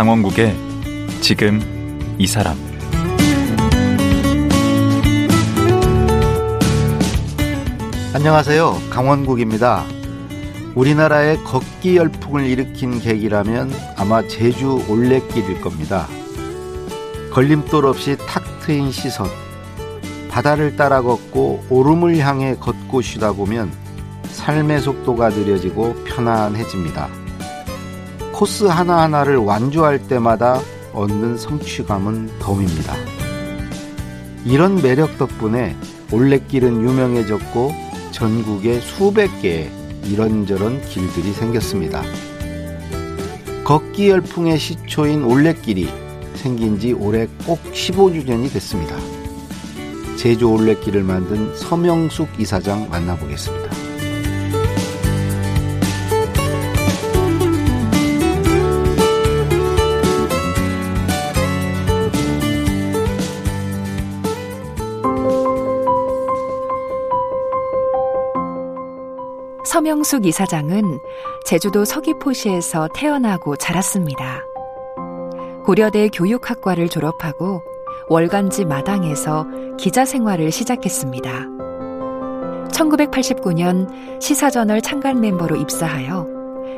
강원국의 지금 이 사람 안녕하세요. 강원국입니다. 우리나라의 걷기 열풍을 일으킨 계기라면 아마 제주 올레길일 겁니다. 걸림돌 없이 탁 트인 시선, 바다를 따라 걷고 오름을 향해 걷고 쉬다 보면 삶의 속도가 느려지고 편안해집니다. 코스 하나하나를 완주할 때마다 얻는 성취감은 덤입니다. 이런 매력 덕분에 올레길은 유명해졌고 전국에 수백 개의 이런저런 길들이 생겼습니다. 걷기 열풍의 시초인 올레길이 생긴 지 올해 꼭 15주년이 됐습니다. 제주 올레길을 만든 서명숙 이사장 만나보겠습니다. 서명숙 이사장은 제주도 서귀포시에서 태어나고 자랐습니다. 고려대 교육학과를 졸업하고 월간지 마당에서 기자 생활을 시작했습니다. 1989년 시사저널 창간 멤버로 입사하여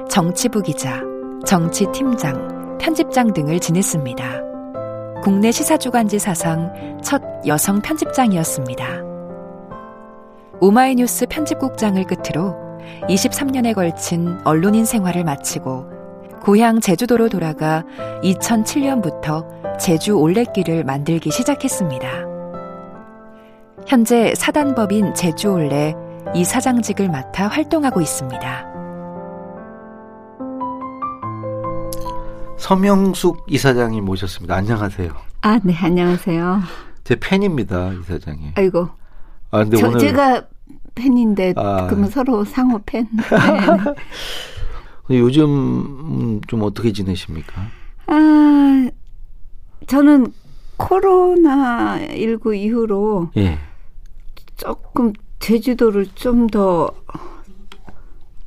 정치부 기자, 정치팀장, 편집장 등을 지냈습니다. 국내 시사주간지 사상 첫 여성 편집장이었습니다. 오마이뉴스 편집국장을 끝으로 23년에 걸친 언론인 생활을 마치고 고향 제주도로 돌아가 2007년부터 제주 올레길을 만들기 시작했습니다. 현재 사단법인 제주 올레 이사장직을 맡아 활동하고 있습니다. 서명숙 이사장이 모셨습니다. 안녕하세요. 아, 네, 안녕하세요. 제 팬입니다, 이사장이. 아이고. 아, 근데 저, 오늘 제가 팬인데 아. 그러면 서로 상호 팬. 네. 요즘 음, 좀 어떻게 지내십니까? 아, 저는 코로나 19 이후로 예. 조금 제주도를 좀 더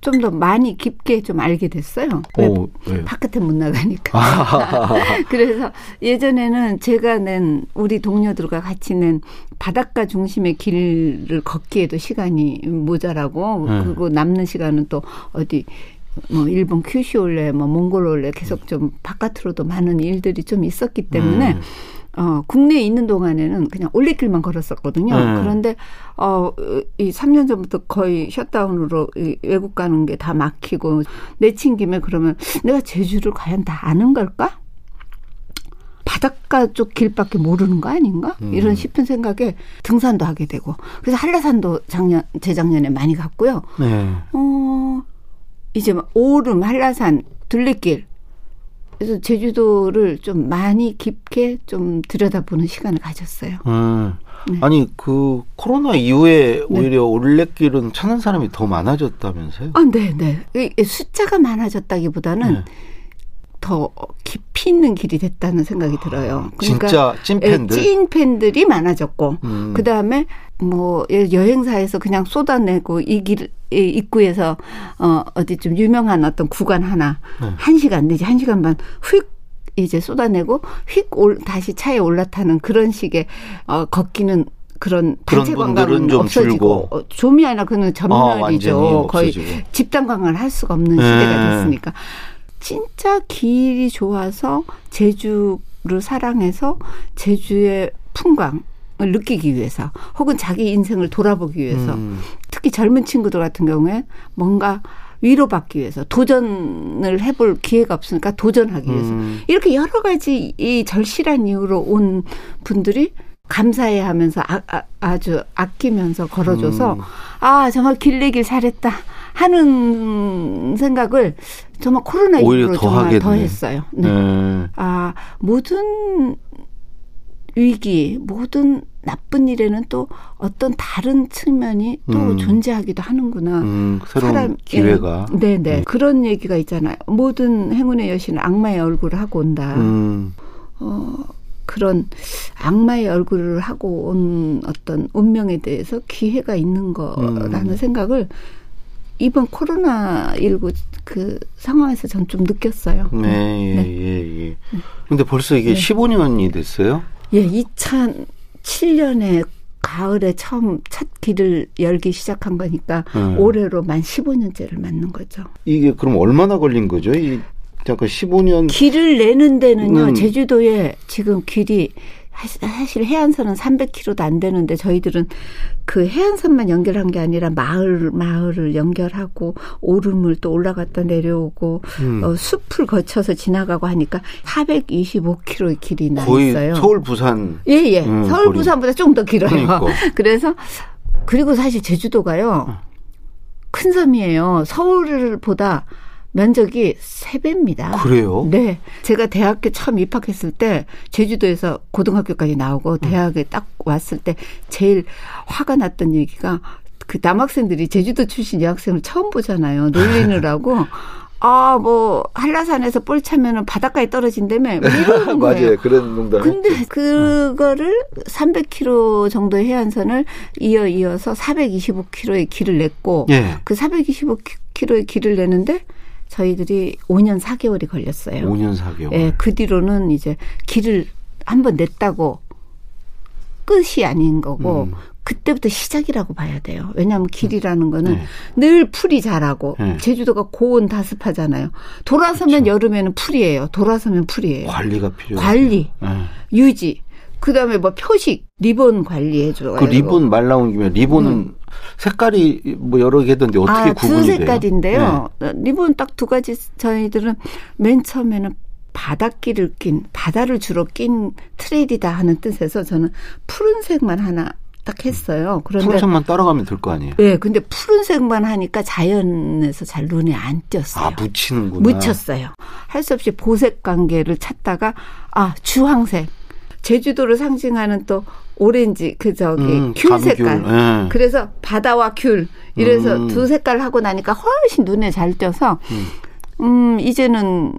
좀 더 많이 깊게 좀 알게 됐어요. 왜 오, 왜? 바깥에 못 나가니까. 아, 그래서 예전에는 제가 낸 우리 동료들과 같이 낸 바닷가 중심의 길을 걷기에도 시간이 모자라고 네. 그리고 남는 시간은 또 어디 뭐 일본 큐슈 올레 뭐 몽골 올레 계속 좀 바깥으로도 많은 일들이 좀 있었기 때문에 음. 어, 국내에 있는 동안에는 그냥 올레길만 걸었었거든요. 음. 그런데, 어, 이 3년 전부터 거의 셧다운으로 이 외국 가는 게 다 막히고, 내친 김에 그러면 내가 제주를 과연 다 아는 걸까? 바닷가 쪽 길밖에 모르는 거 아닌가? 음. 이런 싶은 생각에 등산도 하게 되고. 그래서 한라산도 작년, 재작년에 많이 갔고요. 네. 어, 이제 막 오름, 한라산, 둘레길. 그래서 제주도를 좀 많이 깊게 좀 들여다보는 시간을 가졌어요. 음. 네. 아니 그 코로나 이후에 오히려 올레길은 찾는 사람이 더 많아졌다면서요? 아, 네, 네. 이 숫자가 많아졌다기보다는 네. 더 깊이 있는 길이 됐다는 생각이 들어요. 그러니까 진짜 찐 예, 팬들. 찐 팬들이 많아졌고, 음. 그 다음에 뭐 예, 여행사에서 그냥 쏟아내고 이길 입구에서 어 어디 좀 유명한 어떤 구간 하나 네. 한 시간 내지 한 시간 반휙 이제 쏟아내고 휙 올, 다시 차에 올라타는 그런 식의 어 걷기는 그런 단체 관광은 좀 없어지고 줄고. 어, 좀이 아니라 그는 아, 전멸이죠. 완전히 거의. 집단 관광을 할 수가 없는 네. 시대가 됐으니까 진짜 길이 좋아서 제주를 사랑해서 제주의 풍광 을 느끼기 위해서 혹은 자기 인생을 돌아보기 위해서 음. 특히 젊은 친구들 같은 경우에 뭔가 위로받기 위해서 도전을 해볼 기회가 없으니까 도전하기 위해서 음. 이렇게 여러 가지 이 절실한 이유로 온 분들이 감사해 하면서 아, 주 아끼면서 걸어줘서 음. 아 정말 길내길 잘했다 하는 생각을 정말 코로나 오히려 이후로 더 정말 하겠네. 더 했어요. 네. 네. 아 모든 위기 모든 나쁜 일에는 또 어떤 다른 측면이 또 음. 존재하기도 하는구나. 음, 새로운 사람- 기회가. 예. 네네 음. 그런 얘기가 있잖아요. 모든 행운의 여신은 악마의 얼굴을 하고 온다. 음. 어, 그런 악마의 얼굴을 하고 온 어떤 운명에 대해서 기회가 있는 거라는 음. 생각을 이번 코로나 19그 상황에서 전 좀 느꼈어요. 네, 예, 네. 예, 예. 근데 벌써 이게 네. 15년이 됐어요? 예, 2007년에 가을에 처음 첫 길을 열기 시작한 거니까 음. 올해로 만 15년째를 맞는 거죠. 이게 그럼 얼마나 걸린 거죠? 이 잠깐 15년 길을 내는 데는요, 음. 제주도에 지금 길이 사- 사실 해안선은 300km도 안 되는데 저희들은 그 해안선만 연결한 게 아니라 마을 마을을 연결하고 오름을 또 올라갔다 내려오고 음. 어, 숲을 거쳐서 지나가고 하니까 425km의 길이 나 있어요. 서울 부산 예, 예. 음, 서울 거리. 부산보다 좀 더 길어요. 그러니까. 그래서 그리고 사실 제주도가요. 큰 섬이에요. 서울보다 면적이 세배입니다 그래요? 네. 제가 대학교 처음 입학했을 때 제주도에서 고등학교까지 나오고 대학에 딱 왔을 때 제일 화가 났던 얘기가 그 남학생들이 제주도 출신 여학생을 처음 보잖아요. 놀리느라고. 아, 뭐, 한라산에서 볼 차면은 바닷가에 떨어진다며. 뭐 이러는 거예요. 맞아요. 그런 농담. 근데 그거를 300km 정도의 해안선을 이어 이어서 425km의 길을 냈고 예. 그 425km의 길을 내는데 저희들이 5년 4개월이 걸렸어요. 5년 4개월. 예, 그 뒤로는 이제 길을 한번 냈다고 끝이 아닌 거고 음. 그때부터 시작이라고 봐야 돼요. 왜냐하면 길이라는 거는 네. 늘 풀이 자라고 네. 제주도가 고온 다습하잖아요. 돌아서면 여름에는 풀이에요. 돌아서면 풀이에요. 관리가 필요해요. 관리, 예. 유지, 그 다음에 뭐 표식, 리본 관리해 줘요. 그 리본 말 나온 김에 리본은 색깔이 뭐 여러 개던데 어떻게 음. 아, 구분이 두 돼요? 색깔인데요. 리본 딱 두 가지 저희들은 맨 처음에는 바닷길을 낀 바다를 주로 낀 트레일이다 하는 뜻에서 저는 푸른색만 하나 딱 했어요. 네. 그런데 푸른색만 따라가면 될 거 아니에요? 네, 근데 푸른색만 하니까 자연에서 잘 눈에 안 띄었어요. 아, 묻히는구나. 묻혔어요. 할 수 없이 보색 관계를 찾다가 아 주황색 제주도를 상징하는 또 오렌지 그 저기 음, 귤. 색깔. 예. 그래서 바다와 귤 이래서 음. 두 색깔 하고 나니까 훨씬 눈에 잘 띄어서 음, 이제는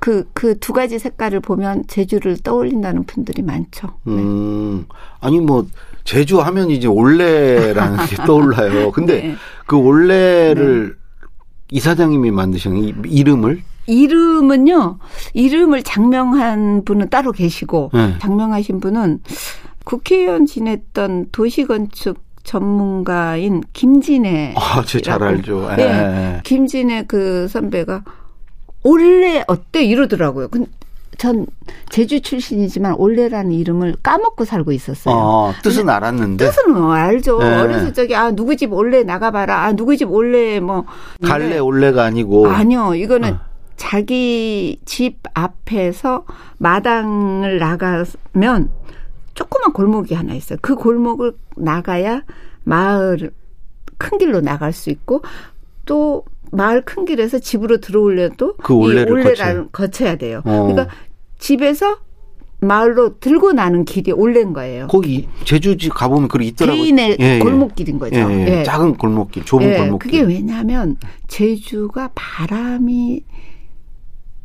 그 그 두 가지 색깔을 보면 제주를 떠올린다는 분들이 많죠. 네. 음, 아니 뭐 제주 하면 이제 올레라는 게 떠올라요. 근데 네. 그 올레를 이사장님이 만드신 이 이름을 이름은요. 이름을 장명한 분은 따로 계시고 네. 장명하신 분은 국회의원 지냈던 도시건축 전문가인 김진애. 아, 제잘 알죠. 예. 네. 김진애 그 선배가 올레 어때 이러더라고요. 근- 전 제주 출신이지만 올레라는 이름을 까먹고 살고 있었어요. 어, 뜻은 알았는데 뜻은 뭐 알죠. 네. 어렸을 적에 아 누구 집 올레 나가봐라. 아 누구 집 올레 뭐 갈래 올레가 아니고 아니요. 이거는 어. 자기 집 앞에서 마당을 나가면 조그만 골목이 하나 있어요. 그 골목을 나가야 마을 큰 길로 나갈 수 있고 또 마을 큰 길에서 집으로 들어오려도 그 올레를 이 올레를 거쳐야 돼요. 어. 그러니까 집에서 마을로 들고 나는 길이 올레인 거예요. 거기 제주지 가보면 그게 있더라고요. 개인의 예, 예. 골목길인 거죠. 예, 예. 예. 작은 골목길, 좁은 예, 골목길. 그게 왜냐하면 제주가 바람이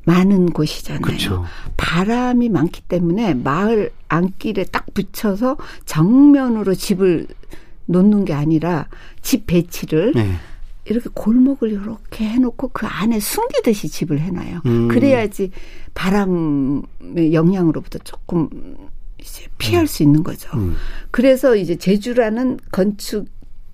많은 곳이잖아요. 그렇죠. 바람이 많기 때문에 마을 안길에 딱 붙여서 정면으로 집을 놓는 게 아니라 집 배치를 예. 이렇게 골목을 이렇게 해놓고 그 안에 숨기듯이 집을 해놔요. 음. 그래야지 바람의 영향으로부터 조금 이제 피할 수 있는 거죠. 음. 그래서 이제 제주라는 건축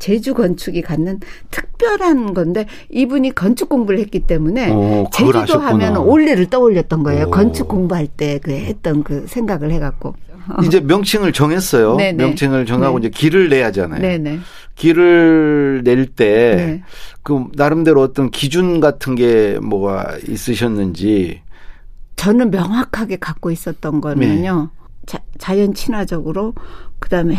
제주 건축이 갖는 특별한 건데 이분이 건축 공부를 했기 때문에 어, 그걸 제주도 아셨구나. 하면 올레를 떠올렸던 거예요. 오. 건축 공부할 때 그 했던 그 생각을 해갖고. 이제 명칭을 정했어요. 네네. 명칭을 정하고 네. 이제 길을 내야잖아요. 네네. 길을 낼때 네. 그 나름대로 어떤 기준 같은 게 뭐가 있으셨는지 저는 명확하게 갖고 있었던 거는요. 자, 자연 친화적으로 그다음에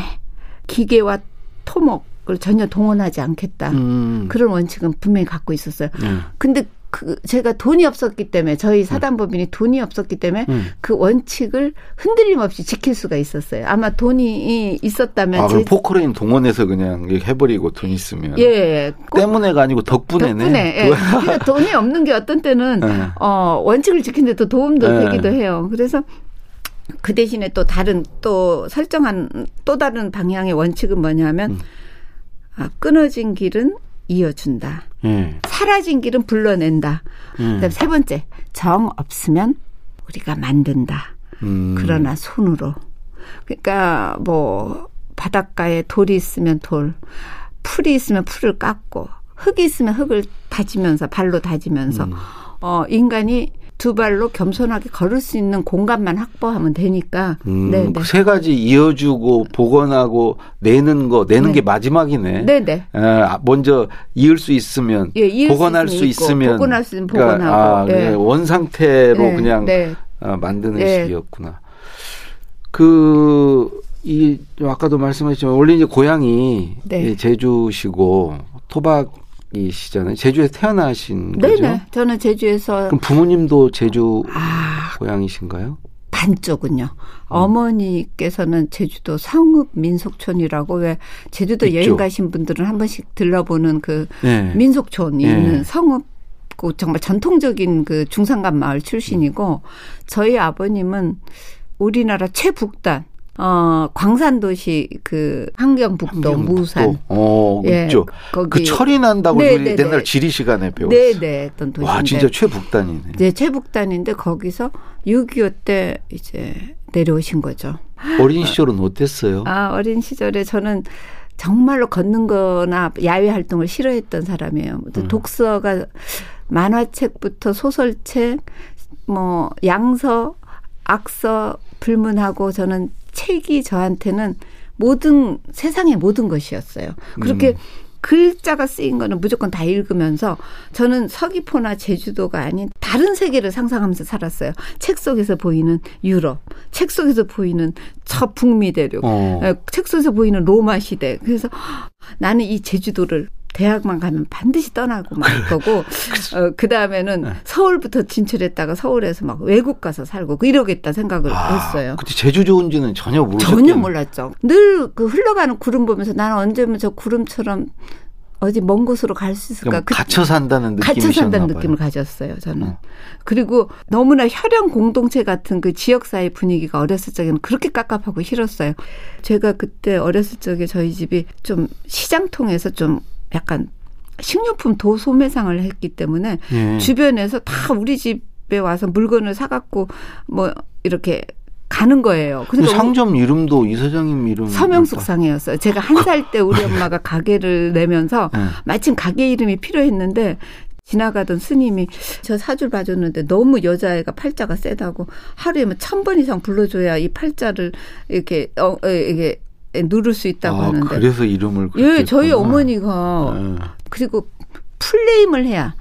기계와 토목 을 전혀 동원하지 않겠다. 음. 그런 원칙은 분명히 갖고 있었어요. 네. 근데 그 제가 돈이 없었기 때문에 저희 사단법인이 돈이 없었기 때문에 음. 그 원칙을 흔들림 없이 지킬 수가 있었어요. 아마 돈이 있었다면 아, 제 포크레인 동원해서 그냥 해버리고 돈 있으면 예, 꼭 때문에가 아니고 덕분에네. 덕분에 예. 그러니까 돈이 없는 게 어떤 때는 네. 어, 원칙을 지키는데 더 도움도 네. 되기도 해요. 그래서 그 대신에 또 다른 또 설정한 또 다른 방향의 원칙은 뭐냐면 음. 아, 끊어진 길은 이어준다. 예. 사라진 길은 불러낸다. 음. 그다음 세 번째 정 없으면 우리가 만든다. 음. 그러나 손으로. 그러니까 뭐 바닷가에 돌이 있으면 돌, 풀이 있으면 풀을 깎고 흙이 있으면 흙을 다지면서 발로 다지면서 음. 어 인간이 두 발로 겸손하게 걸을 수 있는 공간만 확보하면 되니까. 음, 네, 네. 그세 가지 이어주고 복원하고 내는 거 내는 네. 게 마지막이네. 네, 네. 에, 아, 먼저 이을 수 있으면 예, 이을 복원할 수 수 있으면 복원할 수 있으면 그러니까, 복원하고, 아, 예. 그냥 원 상태로 네, 그냥 네. 아, 만드는 네. 식이었구나. 그, 이, 아까도 말씀하셨지만, 원래 이제 고향이 네. 예, 제주시고 토박 이시잖아요. 제주에 태어나신 거죠? 네네. 저는 제주에서 그럼 부모님도 제주 아 고향이신가요? 반쪽은요. 어머니께서는 제주도 성읍 민속촌이라고 왜 제주도 있죠. 여행 가신 분들은 한 번씩 들러보는 그 네. 민속촌이 네. 있는 성읍 그 정말 전통적인 그 중산간 마을 출신이고 저희 아버님은 우리나라 최북단 어 광산도시 그 환경북도 함경북도. 무산 어, 예, 있죠. 거기 그 철이 난다고 네, 우리 네, 옛날 네. 지리 시간에 배웠어요. 네 네 했던 도시인데 와, 진짜 최북단이네. 네, 최북단인데 거기서 6.25 때 이제 내려오신 거죠. 어린 시절은 어땠어요? 아, 어린 시절에 저는 정말로 걷는 거나 야외 활동을 싫어했던 사람이에요. 또 음. 독서가 만화책부터 소설책, 뭐, 양서, 악서, 불문하고 저는 책이 저한테는 모든, 세상의 모든 것이었어요. 그렇게 음. 글자가 쓰인 거는 무조건 다 읽으면서 저는 서귀포나 제주도가 아닌 다른 세계를 상상하면서 살았어요. 책 속에서 보이는 유럽, 책 속에서 보이는 저 북미 대륙, 어. 에, 책 속에서 보이는 로마 시대. 그래서 나는 이 제주도를 대학만 가면 반드시 떠나고 말 거고, 어, 그 다음에는 네. 서울부터 진출했다가 서울에서 막 외국 가서 살고 그 이러겠다 생각을 했어요. 아, 그때 제주 좋은지는 전혀 모르셨겠네. 전혀 몰랐죠. 늘 그 흘러가는 구름 보면서 나는 언제면 저 구름처럼 어디 먼 곳으로 갈 수 있을까. 그- 갇혀 산다는 느낌이 갇혀 산다는 느낌을 가졌어요, 저는. 어. 그리고 너무나 혈연 공동체 같은 그 지역 사회 분위기가 어렸을 적에는 그렇게 깝깝하고 싫었어요. 제가 그때 어렸을 적에 저희 집이 좀 시장통에서 좀 약간 식료품 도소매상을 했기 때문에 예. 주변에서 다 우리 집에 와서 물건을 사갖고 뭐 이렇게 가는 거예요. 그 그러니까 상점 이름도 이 사장님 이름 서명숙 상이었어요. 제가 한 살 때 우리 엄마가 가게를 내면서 네. 마침 가게 이름이 필요했는데 지나가던 스님이 저 사줄 봐줬는데 너무 여자애가 팔자가 세다고 하루에 뭐 천 번 이상 불러줘야 이 팔자를 이렇게 어 에, 이게 누를 수 있다고 아, 하는데 그래서 이름을 예 저희 했구나. 어머니가 예. 그리고 풀네임을 해야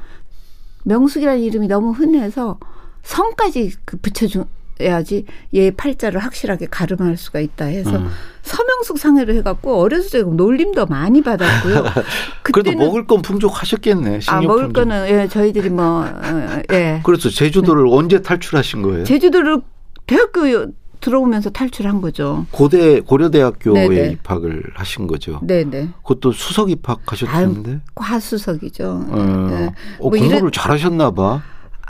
명숙이라는 이름이 너무 흔해서 성까지 그 붙여줘야지 얘 팔자를 확실하게 가름할 수가 있다 해서 음. 서명숙 상해를 해갖고 어렸을 때 놀림도 많이 받았고요. 그래도 먹을 건 풍족하셨겠네. 아 먹을 좀. 거는 예 저희들이 뭐 어, 예 그렇죠. 제주도를 언제 탈출하신 거예요? 제주도를 대학교 들어오면서 탈출한 거죠. 고대 고려대학교에 네네. 입학을 하신 거죠. 네네. 그것도 수석 입학하셨는데. 과수석이죠. 어, 네. 어, 뭐 공부를 이런- 잘하셨나 봐.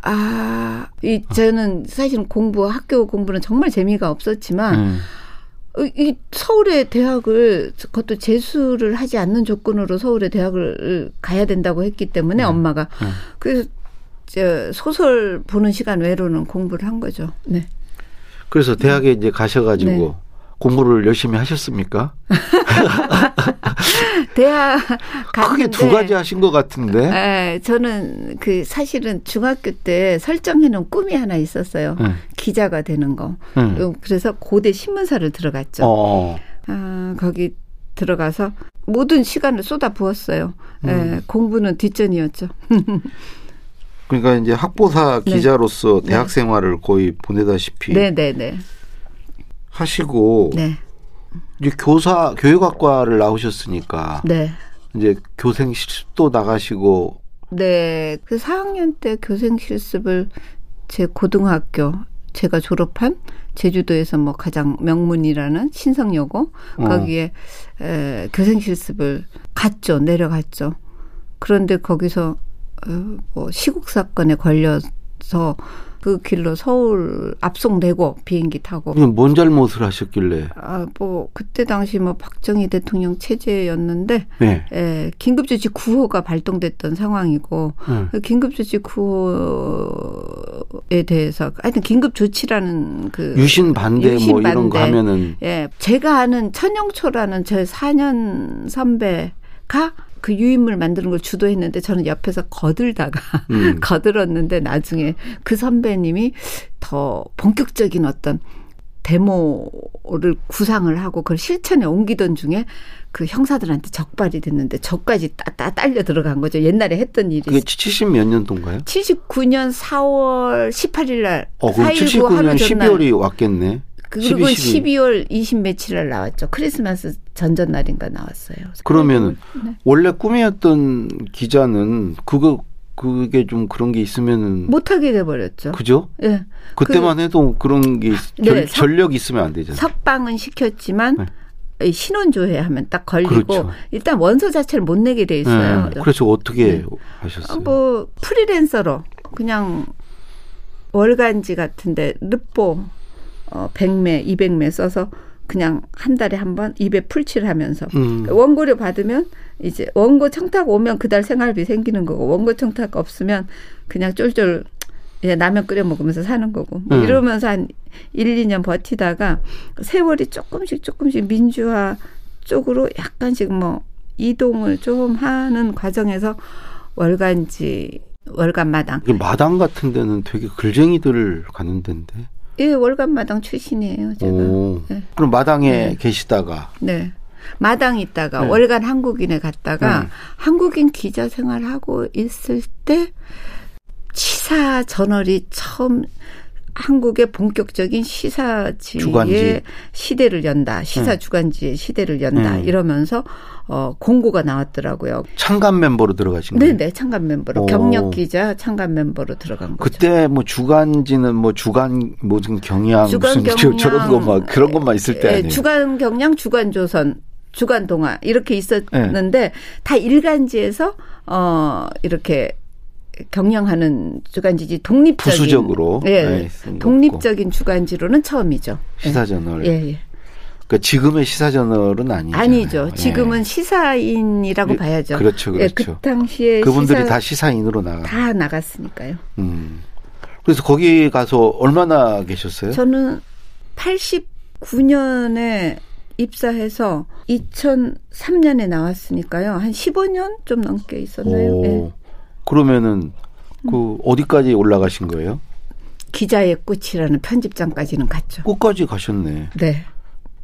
아, 이 저는 사실은 공부 학교 공부는 정말 재미가 없었지만 음. 어, 이 서울의 대학을 그것도 재수를 하지 않는 조건으로 서울의 대학을 가야 된다고 했기 때문에 엄마가 음. 그래서 저 소설 보는 시간 외로는 공부를 한 거죠. 네. 그래서 대학에 이제 가셔가지고 네. 공부를 열심히 하셨습니까? 대학 크게 두 가지 하신 것 같은데. 예, 저는 그 사실은 중학교 때 설정해놓은 꿈이 하나 있었어요. 응. 기자가 되는 거. 응. 어, 그래서 고대 신문사를 들어갔죠. 어. 아, 거기 들어가서 모든 시간을 쏟아 부었어요. 음. 예, 공부는 뒷전이었죠. 그러니까 이제 학보사 네. 기자로서 네. 대학 생활을 거의 보내다시피 네, 네, 네. 하시고 네. 이제 교사 교육학과를 나오셨으니까 네. 이제 교생 실습도 나가시고 네. 그 4학년 때 교생 실습을 제 고등학교 제가 졸업한 제주도에서 뭐 가장 명문이라는 신성여고 어. 거기에 에, 교생 실습을 갔죠. 내려갔죠. 그런데 거기서 어, 뭐 시국 사건에 걸려서 그 길로 서울 압송되고 비행기 타고 뭔 잘못을 하셨길래? 아, 뭐 그때 당시 뭐 박정희 대통령 체제였는데 네. 예, 긴급조치 9호가 발동됐던 상황이고 음. 그 긴급조치 9호에 대해서 하여튼 긴급조치라는 그 유신 반대 유신 뭐 이런 거. 하면은 예, 제가 아는 천영초라는 제 4년 선배가 그 유인물 만드는 걸 주도했는데 저는 옆에서 거들다가 음. 거들었는데 나중에 그 선배님이 더 본격적인 어떤 데모를 구상을 하고 그걸 실천에 옮기던 중에 그 형사들한테 적발이 됐는데 저까지 따, 따 딸려 들어간 거죠. 옛날에 했던 일이. 그게 70몇 년도인가요? 79년 4월 18일 날 어, 그럼 4.19 하루 79년 전날 12월이 왔겠네. 그리고 12, 12 월 20 며칠 날 나왔죠. 크리스마스 전전날인가 나왔어요. 그러면은 네. 원래 꿈이었던 기자는 그거 그게 좀 그런 게 있으면은 못하게 돼버렸죠. 그죠? 예. 그때만 해도 그런 게 있- 절, 네, 석- 전력 있으면 안 되잖아요. 석방은 시켰지만 네. 이 신원조회 하면 딱 걸리고 그렇죠. 일단 원서 자체를 못 내게 돼 있어요. 네. 그래서 어떻게 네. 하셨어요? 아, 뭐 프리랜서로 그냥 월간지 같은데 르포 어 100매, 200매 써서 그냥 한 달에 한 번 입에 풀칠하면서 음. 원고료 받으면 이제 원고 청탁 오면 그달 생활비 생기는 거고 원고 청탁 없으면 그냥 쫄쫄 이제 라면 끓여 먹으면서 사는 거고 뭐 음. 이러면서 한 1, 2년 버티다가 세월이 조금씩 조금씩 민주화 쪽으로 약간씩 뭐 이동을 좀 하는 과정에서 월간지 월간 마당 이게 마당 같은 데는 되게 글쟁이들 가는 데인데. 예 월간 마당 출신이에요 제가 오. 네. 그럼 마당에 네. 계시다가 네. 마당 있다가 네. 월간 한국인에 갔다가 네. 한국인 기자 생활하고 있을 때 시사 저널이 처음 한국의 본격적인 시사지의 주간지. 시대를 연다. 시사 네. 주간지의 시대를 연다. 네. 이러면서 어 공고가 나왔더라고요. 창간 멤버로 들어가신 거예요? 네네 참관 멤버로 오. 경력 기자 참관 멤버로 들어간 거죠. 그때 뭐 주간지는 뭐 주간 무슨 경향 주간 무슨 경향 저런 거막 그런 것만 있을 때 예, 아니에요? 주간 경량, 주간 조선, 주간 동아 이렇게 있었는데 네. 다 일간지에서 어 이렇게 경영하는 주간지지 독립적인 부수적으로 예, 네, 쓴거 독립적인 주간지로는 처음이죠. 시사저널. 예, 예. 그러니까 지금의 시사저널은 아니죠. 아니죠. 지금은 시사인이라고 예, 봐야죠. 그렇죠, 예, 그렇죠. 그 당시에 그분들이 시사 다 시사인으로 나가. 다 나갔으니까요. 음. 그래서 거기 가서 얼마나 계셨어요? 저는 89년에 입사해서 2003년에 나왔으니까요. 한 15년 좀 넘게 있었나요? 오. 예. 그러면은 그 어디까지 올라가신 거예요? 기자의 꽃이라는 편집장까지는 갔죠. 끝까지 가셨네. 네.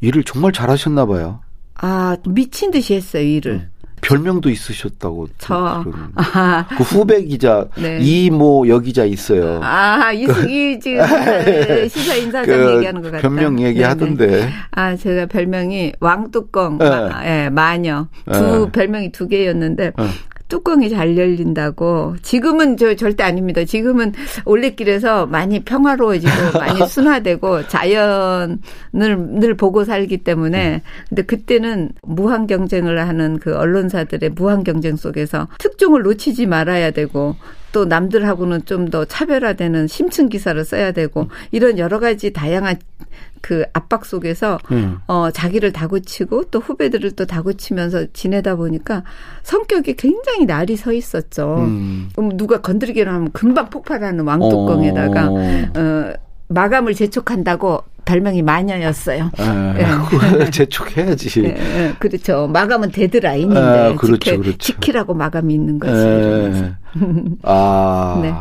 일을 정말 잘하셨나 봐요. 아, 미친 듯이 했어요, 일을. 별명도 있으셨다고. 저. 아, 그 후배 기자 네. 이모 여기자 있어요. 아, 이승기 지금 시사 인사장 그 얘기하는 것 같다. 변명 네네. 얘기하던데. 아, 제가 별명이 왕뚜껑, 네. 마, 예, 마녀. 두, 네. 별명이 두 개였는데, 네. 뚜껑이 잘 열린다고. 지금은 저 절대 아닙니다. 지금은 올레길에서 많이 평화로워지고 많이 순화되고 자연을 늘 보고 살기 때문에. 근데 그때는 무한 경쟁을 하는 그 언론사들의 무한 경쟁 속에서 특종을 놓치지 말아야 되고 또 남들하고는 좀 더 차별화되는 심층 기사를 써야 되고 이런 여러 가지 다양한 그 압박 속에서 음. 어, 자기를 다그치고 또 후배들을 또 다그치면서 지내다 보니까 성격이 굉장히 날이 서 있었죠. 음. 누가 건드리기로 하면 금방 폭발하는 왕뚜껑에다가 어. 어, 마감을 재촉한다고 별명이 마녀였어요. 에, 예. 그걸 재촉해야지. 예, 예, 그렇죠. 마감은 데드라인인데 아, 그렇죠, 지켜, 그렇죠. 지키라고 마감이 있는. 에. 아, 네.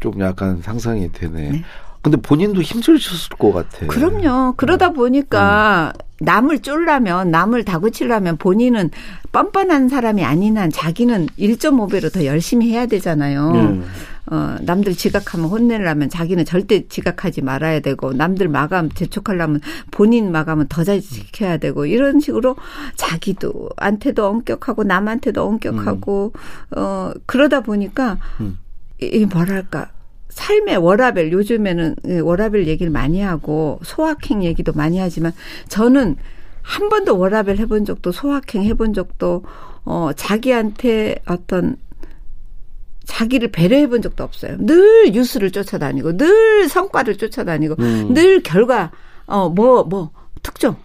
좀 약간 상상이 되네. 근데 본인도 힘들셨을 것 같아. 그럼요. 그러다 보니까 남을 쫄라면 남을 다그치려면 본인은 뻔뻔한 사람이 아닌 한 자기는 1.5배로 더 열심히 해야 되잖아요. 음. 어, 남들 지각하면 혼내려면 자기는 절대 지각하지 말아야 되고 남들 마감 재촉하려면 본인 마감은 더 잘 지켜야 되고 이런 식으로 자기도 한테도 엄격하고 남한테도 엄격하고 어 그러다 보니까 음. 이, 이 뭐랄까 삶의 워라벨 요즘에는 이 워라벨 얘기를 많이 하고 소확행 얘기도 많이 하지만 저는 한 번도 워라벨 해본 적도 소확행 해본 적도 어 자기한테 어떤 자기를 배려해 본 적도 없어요. 늘 뉴스를 쫓아다니고 늘 성과를 쫓아다니고 음. 늘 결과 어 뭐 뭐 특정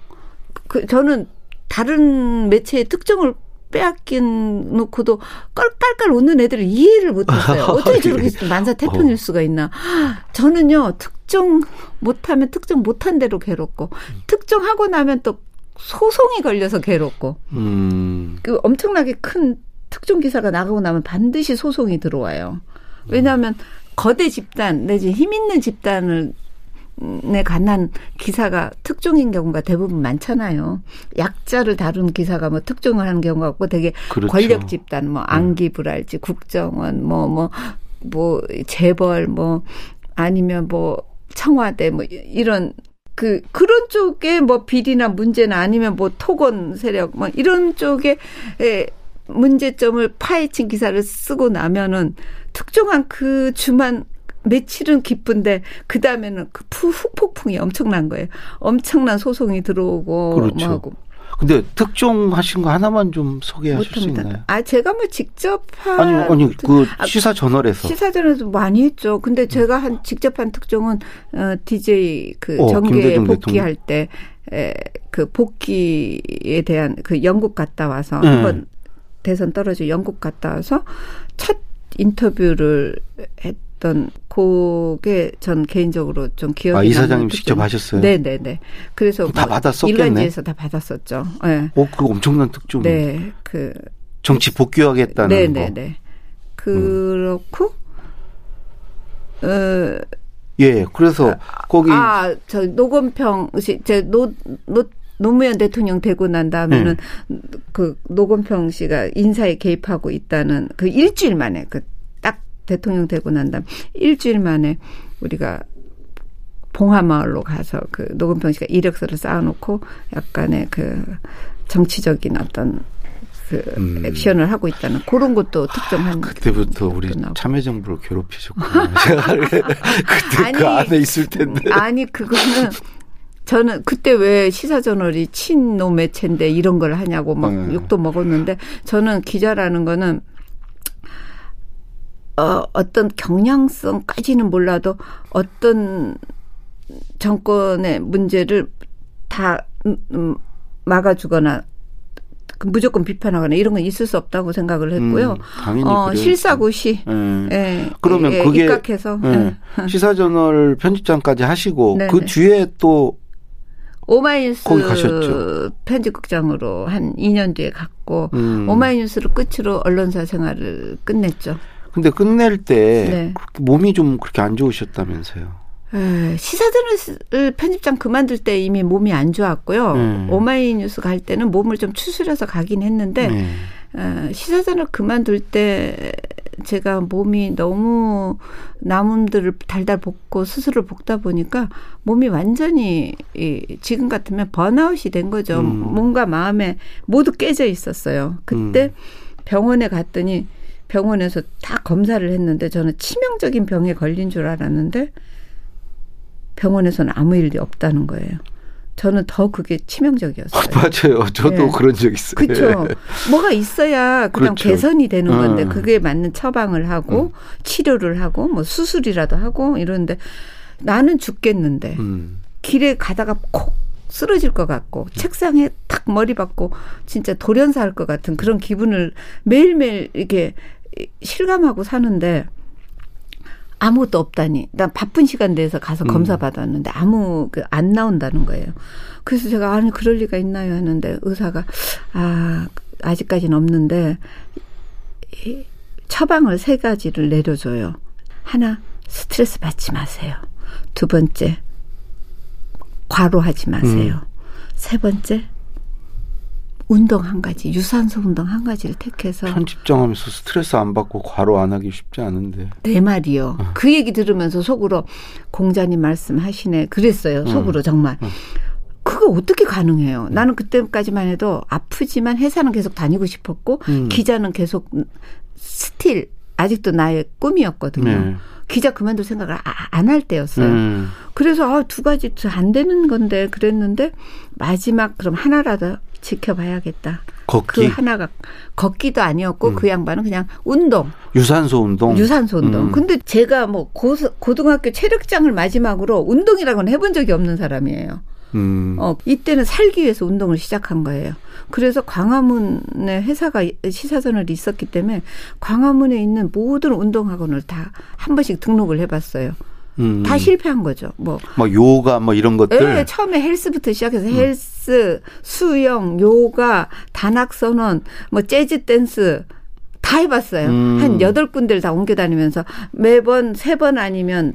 그 저는 다른 매체의 특정을 빼앗긴 놓고도 껄깔깔 웃는 애들을 이해를 못했어요. 어떻게 저렇게 만사 태평일 수가 있나? 저는요 특정 못하면 특정 못한 대로 괴롭고 특정하고 나면 또 소송이 걸려서 괴롭고 음. 그 엄청나게 큰 특정 기사가 나가고 나면 반드시 소송이 들어와요. 왜냐하면 거대 집단 내지 힘 있는 집단을 에 관한 기사가 특종인 경우가 대부분 많잖아요. 약자를 다룬 기사가 뭐 특종을 하는 경우가 없고 되게 그렇죠. 권력 집단 뭐 안기부랄지 국정원 뭐 뭐뭐 재벌 뭐 아니면 뭐 청와대 뭐 이런 그 그런 쪽에 뭐 비리나 문제나 아니면 뭐 토건 세력 뭐 이런 쪽에 에 문제점을 파헤친 기사를 쓰고 나면은 특정한 그 주만 며칠은 기쁜데 그 다음에는 그 푸- 후폭풍이 엄청난 거예요. 엄청난 소송이 들어오고 그렇죠. 뭐 하고 근데 특종하신 거 하나만 좀 소개하실 수 있나요? 못합니다. 아 제가 뭐 직접 한 아니 아니 그 아, 시사 저널에서 시사전에도 많이 했죠. 근데 제가 한 직접 한 특종은 어 DJ 그 어, 정계 복귀할 때 에, 그 복귀에 대한 그 영국 갔다 와서 네. 한번 대선 떨어져 영국 갔다 와서 첫 인터뷰를 했던 그게 전 개인적으로 좀 기억이 아, 이 사장님. 직접 하셨어요? 네 네 네. 그래서 다 뭐 받았었겠네. 일간지에서 다 받았었죠. 네. 어, 그 엄청난 특종. 네. 그 정치 복귀하겠다는 거. 네네네. 그렇고 어 예, 그래서 거기 아, 저 노건평 씨, 제노 노, 노무현 대통령 되고 난 다음에는 네. 그 노건평 씨가 인사에 개입하고 있다는 그 일주일 만에 그 딱 대통령 되고 난 다음 일주일 만에 우리가 봉하마을로 가서 그 노건평 씨가 이력서를 쌓아놓고 약간의 그 정치적인 어떤 그 음. 액션을 하고 있다는 그런 것도 특정한 그때부터 우리 나오고. 참여정부를 괴롭히셨구나. 제가 그때 아니, 그 안에 있을 텐데. 아니 그거는 저는 그때 왜 시사저널이 친노 매체인데 이런 걸 하냐고 막 음. 욕도 먹었는데 저는 기자라는 거는 어, 어떤 경향성까지는 몰라도 어떤 정권의 문제를 다 음, 음, 막아주거나 그 무조건 비판하거나 이런 건 있을 수 없다고 생각을 했고요. 음, 당연히 어. 실사고시 예. 예, 그러면 예, 그게 입각해서 예. 시사저널 편집장까지 하시고 네네. 그 뒤에 또 오마이뉴스. 편집국장으로 한 2년 뒤에 갔고 음. 오마이뉴스를 끝으로 언론사 생활을 끝냈죠. 근데 끝낼 때 네. 몸이 좀 그렇게 안 좋으셨다면서요. 에, 시사전을 편집장 그만둘 때 이미 몸이 안 좋았고요. 음. 오마이뉴스 갈 때는 몸을 좀 추스려서 가긴 했는데 네. 어, 시사전을 그만둘 때 제가 몸이 너무 나무들을 달달 볶고 스스로 볶다 보니까 몸이 완전히 이, 지금 같으면 번아웃이 된 거죠. 음. 몸과 마음에 모두 깨져 있었어요. 그때 음. 병원에 갔더니 병원에서 다 검사를 했는데 저는 치명적인 병에 걸린 줄 알았는데 병원에서는 아무 일이 없다는 거예요. 저는 더 그게 치명적이었어요. 맞아요. 저도 네. 그런 적 있어요. 그렇죠. 뭐가 있어야 그냥 그렇죠. 개선이 되는 건데 음. 그게 맞는 처방을 하고 치료를 하고 뭐 수술이라도 하고 이러는데 나는 죽겠는데 음. 길에 가다가 콕 쓰러질 것 같고 책상에 탁 머리 박고 진짜 돌연사 할 것 같은 그런 기분을 매일매일 이렇게 실감하고 사는데 아무것도 없다니. 난 바쁜 시간 내서 가서 음. 검사 받았는데 아무 그 안 나온다는 거예요. 그래서 제가 아니 그럴 리가 있나요 하는데 의사가 아 아직까지는 없는데 이 처방을 세 가지를 내려줘요. 하나 스트레스 받지 마세요. 두 번째 과로하지 마세요. 세 번째 운동 한 가지 유산소 운동 한 가지를 택해서 편집장 하면서 스트레스 안 받고 과로 안 하기 쉽지 않은데. 내 말이요. 그 얘기 들으면서 속으로 공자님 말씀하시네. 그랬어요. 속으로 정말. 그거 어떻게 가능해요? 나는 그때까지만 해도 아프지만 회사는 계속 다니고 싶었고 음. 기자는 계속 still 아직도 나의 꿈이었거든요. 네. 기자 그만둘 생각을 아, 안할 때였어요. 음. 그래서 아, 두 가지 안 되는 건데 그랬는데 마지막 그럼 하나라도 지켜봐야겠다. 걷기, 그 하나가 걷기도 아니었고 음. 그 양반은 그냥 운동, 유산소 운동. 유산소 운동. 음. 근데 제가 뭐 고, 고등학교 체력장을 마지막으로 운동이라고는 해본 적이 없는 사람이에요. 음. 어, 이때는 살기 위해서 운동을 시작한 거예요. 그래서 광화문에 회사가 시사전을 있었기 때문에 광화문에 있는 모든 운동학원을 다 한 번씩 등록을 해봤어요. 음. 다 실패한 거죠. 뭐 뭐 요가 뭐 이런 것들. 예, 처음에 헬스부터 시작해서 헬스, 수영, 요가, 단학선언, 뭐 재즈 댄스 다 해봤어요. 음. 한 여덟 군데를 다 옮겨 다니면서 매번 세 번 아니면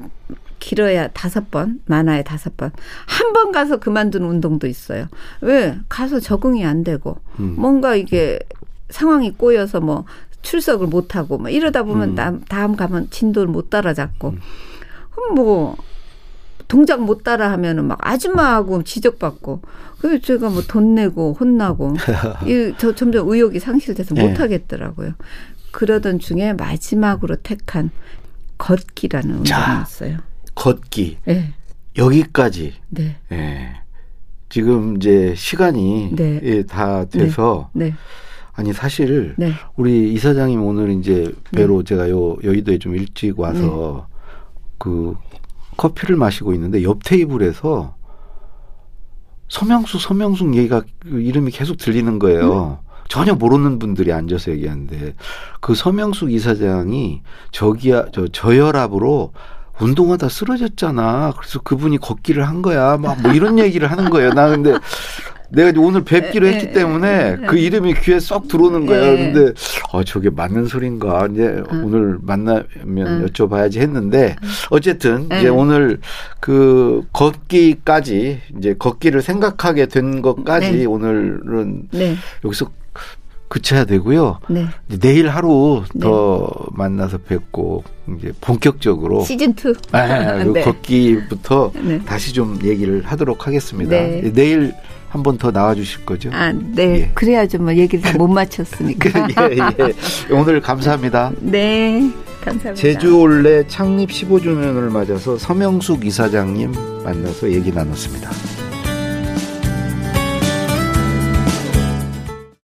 길어야 다섯 번, 많아야 다섯 번. 한 번 가서 그만둔 운동도 있어요. 왜? 가서 적응이 안 되고 음. 뭔가 이게 상황이 꼬여서 뭐 출석을 못 하고 뭐 이러다 보면 음. 다음, 다음 가면 진도를 못 따라잡고 그럼 뭐 동작 못 따라 하면은 막 아줌마하고 지적받고 그래서 제가 뭐 돈 내고 혼나고 이 저 점점 의욕이 상실돼서 네. 못 하겠더라고요. 그러던 중에 마지막으로 택한 걷기라는 자. 운동이었어요. 걷기. 네, 여기까지. 네, 예. 지금 이제 시간이 네. 예, 다 돼서 네, 아니 사실 네, 우리 이사장님 오늘 이제 배로 제가 요 여의도에 좀 일찍 와서 네. 그 커피를 마시고 있는데 옆 테이블에서 서명숙 서명숙 얘기가 그 이름이 계속 들리는 거예요. 음. 전혀 모르는 분들이 앉아서 얘기하는데 그 서명숙 이사장이 저기야 저 저혈압으로 운동하다 쓰러졌잖아. 그래서 그분이 걷기를 한 거야. 막 뭐 이런 얘기를 하는 거예요. 나 근데 내가 오늘 뵙기로 에, 했기 에, 때문에 에, 그 이름이 귀에 쏙 들어오는. 에. 근데 어 저게 맞는 소린가 이제 오늘 만나면 응. 여쭤봐야지 했는데 어쨌든 에. 이제 오늘 그 걷기까지 이제 걷기를 생각하게 된 것까지 네. 오늘은 네, 여기서 그쳐야 되고요. 네. 내일 하루 네. 더 만나서 뵙고 이제 본격적으로 시즌 2. 아, 그 네. 걷기부터 네. 다시 좀 얘기를 하도록 하겠습니다. 네. 내일 한 번 더 나와 주실 거죠? 아, 네. 예. 그래야죠. 뭐 얘기를 다못 마쳤으니까. 예, 예. 오늘 감사합니다. 네. 감사합니다. 제주 올레 창립 15주년을 맞아서 서명숙 이사장님 만나서 얘기 나눴습니다.